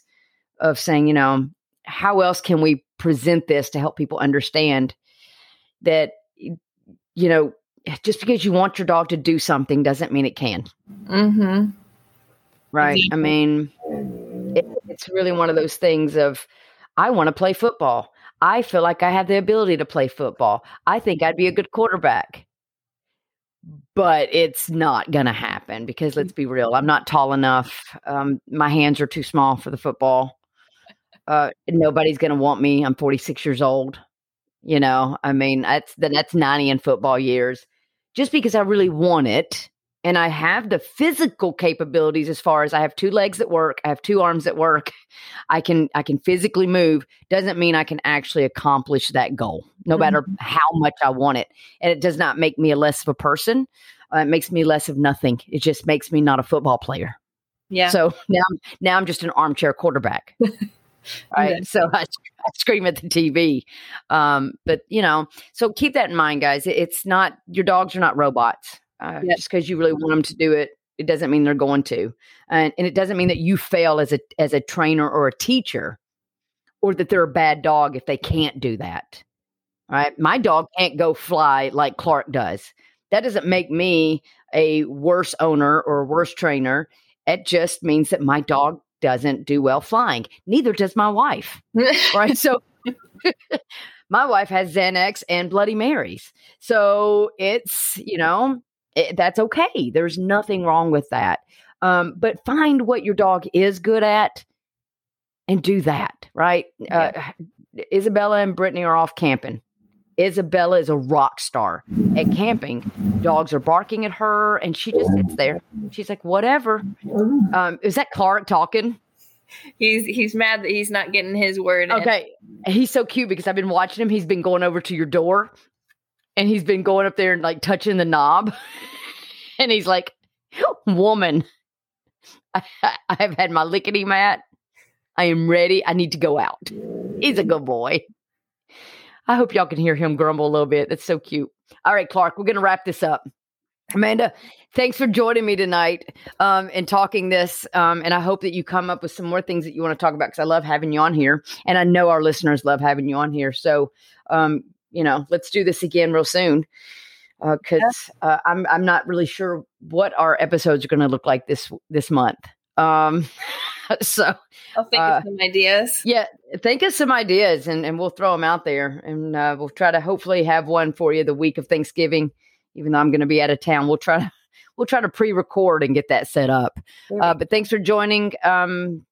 [SPEAKER 1] of saying you know how else can we present this to help people understand that you know just because you want your dog to do something doesn't mean it can
[SPEAKER 2] mm-hmm.
[SPEAKER 1] right i mean it, it's really one of those things of i want to play football. I feel like i have the ability to play football. I think i'd be a good quarterback. But it's not going to happen because let's be real i'm not tall enough um, my hands are too small for the football. Uh, nobody's going to want me. I'm 46 years old you know? I mean that's that's 90 in football years. Just because i really want it and I have the physical capabilities as far as I have two legs that work, I have two arms that work. I can I can physically move doesn't mean I can actually accomplish that goal no mm-hmm. matter how much I want it. And it does not make me a less of a person. Uh, it makes me less of nothing. It just makes me not a football player.
[SPEAKER 2] Yeah.
[SPEAKER 1] So now now I'm just an armchair quarterback. right. So I, I, scream at the TV. Um, but you know, so keep that in mind, guys. It's not your dogs are not robots. Uh, yep. Just because you really want them to do it, it doesn't mean they're going to, and, and it doesn't mean that you fail as a as a trainer or a teacher, or that they're a bad dog if they can't do that. Right? My dog can't go fly like Clark does. That doesn't make me a worse owner or a worse trainer. It just means that my dog doesn't do well flying. Neither does my wife. right? So my wife has Xanax and Bloody Marys. So it's, you know, it, eh, that's okay. There's nothing wrong with that. Um, but find what your dog is good at and do that, right? Yeah. Uh, Isabella and Brittany are off camping. Isabella is a rock star at camping. Dogs are barking at her, and she just sits there. She's like, whatever. Um, is that Clark talking?
[SPEAKER 2] He's he's mad that he's not getting his word. in.
[SPEAKER 1] Okay. He's so cute because I've been watching him. He's been going over to your door and he's been going up there and like touching the knob. and he's like, Woman, I, have had my lickety mat. I am ready. I need to go out. He's a good boy. I hope y'all can hear him grumble a little bit. That's so cute. All right, Clark, we're going to wrap this up. Amanda, thanks for joining me tonight um, and talking this. Um, and I hope that you come up with some more things that you want to talk about because I love having you on here. And I know our listeners love having you on here. So, um, you know, let's do this again real soon because uh, uh, I'm I'm not really sure what our episodes are going to look like this this month. Um, so
[SPEAKER 2] I'll think
[SPEAKER 1] uh,
[SPEAKER 2] of some ideas.
[SPEAKER 1] yeah, think of some ideas and, and we'll throw them out there and uh, we'll try to hopefully have one for you the week of Thanksgiving. Even though I'm going to be out of town, we'll try to we'll try to pre-record and get that set up. Uh, but thanks for joining um,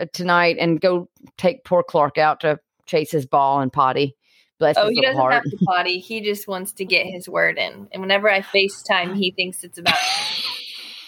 [SPEAKER 1] uh, tonight and go take poor Clark out to chase his ball and potty. Bless
[SPEAKER 2] Oh, he doesn't
[SPEAKER 1] heart.
[SPEAKER 2] have to potty. He just wants to get his word in. And whenever I FaceTime, he thinks it's about.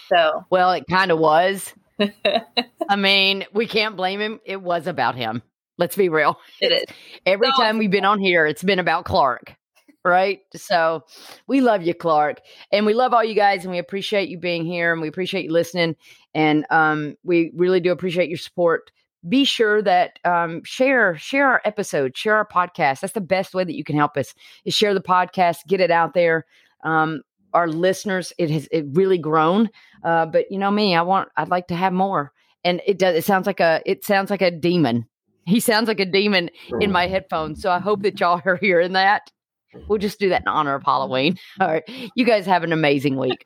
[SPEAKER 2] So
[SPEAKER 1] Well, it kind of was. I mean, we can't blame him. It was about him. Let's be real.
[SPEAKER 2] it is.
[SPEAKER 1] Every
[SPEAKER 2] No.
[SPEAKER 1] time we've been on here, it's been about Clark, right? So we love you, Clark, and we love all you guys, and we appreciate you being here, and we appreciate you listening, and um, we really do appreciate your support. Be sure that um, share share our episode, share our podcast. That's the best way that you can help us. Is share the podcast, get it out there. Um, our listeners, it has it really grown, uh, but you know me, I want I'd like to have more, and it does. It sounds like a it sounds like a demon. He sounds like a demon in my headphones. So I hope that y'all are hearing that. We'll just do that in honor of Halloween. All right. You guys have an amazing week.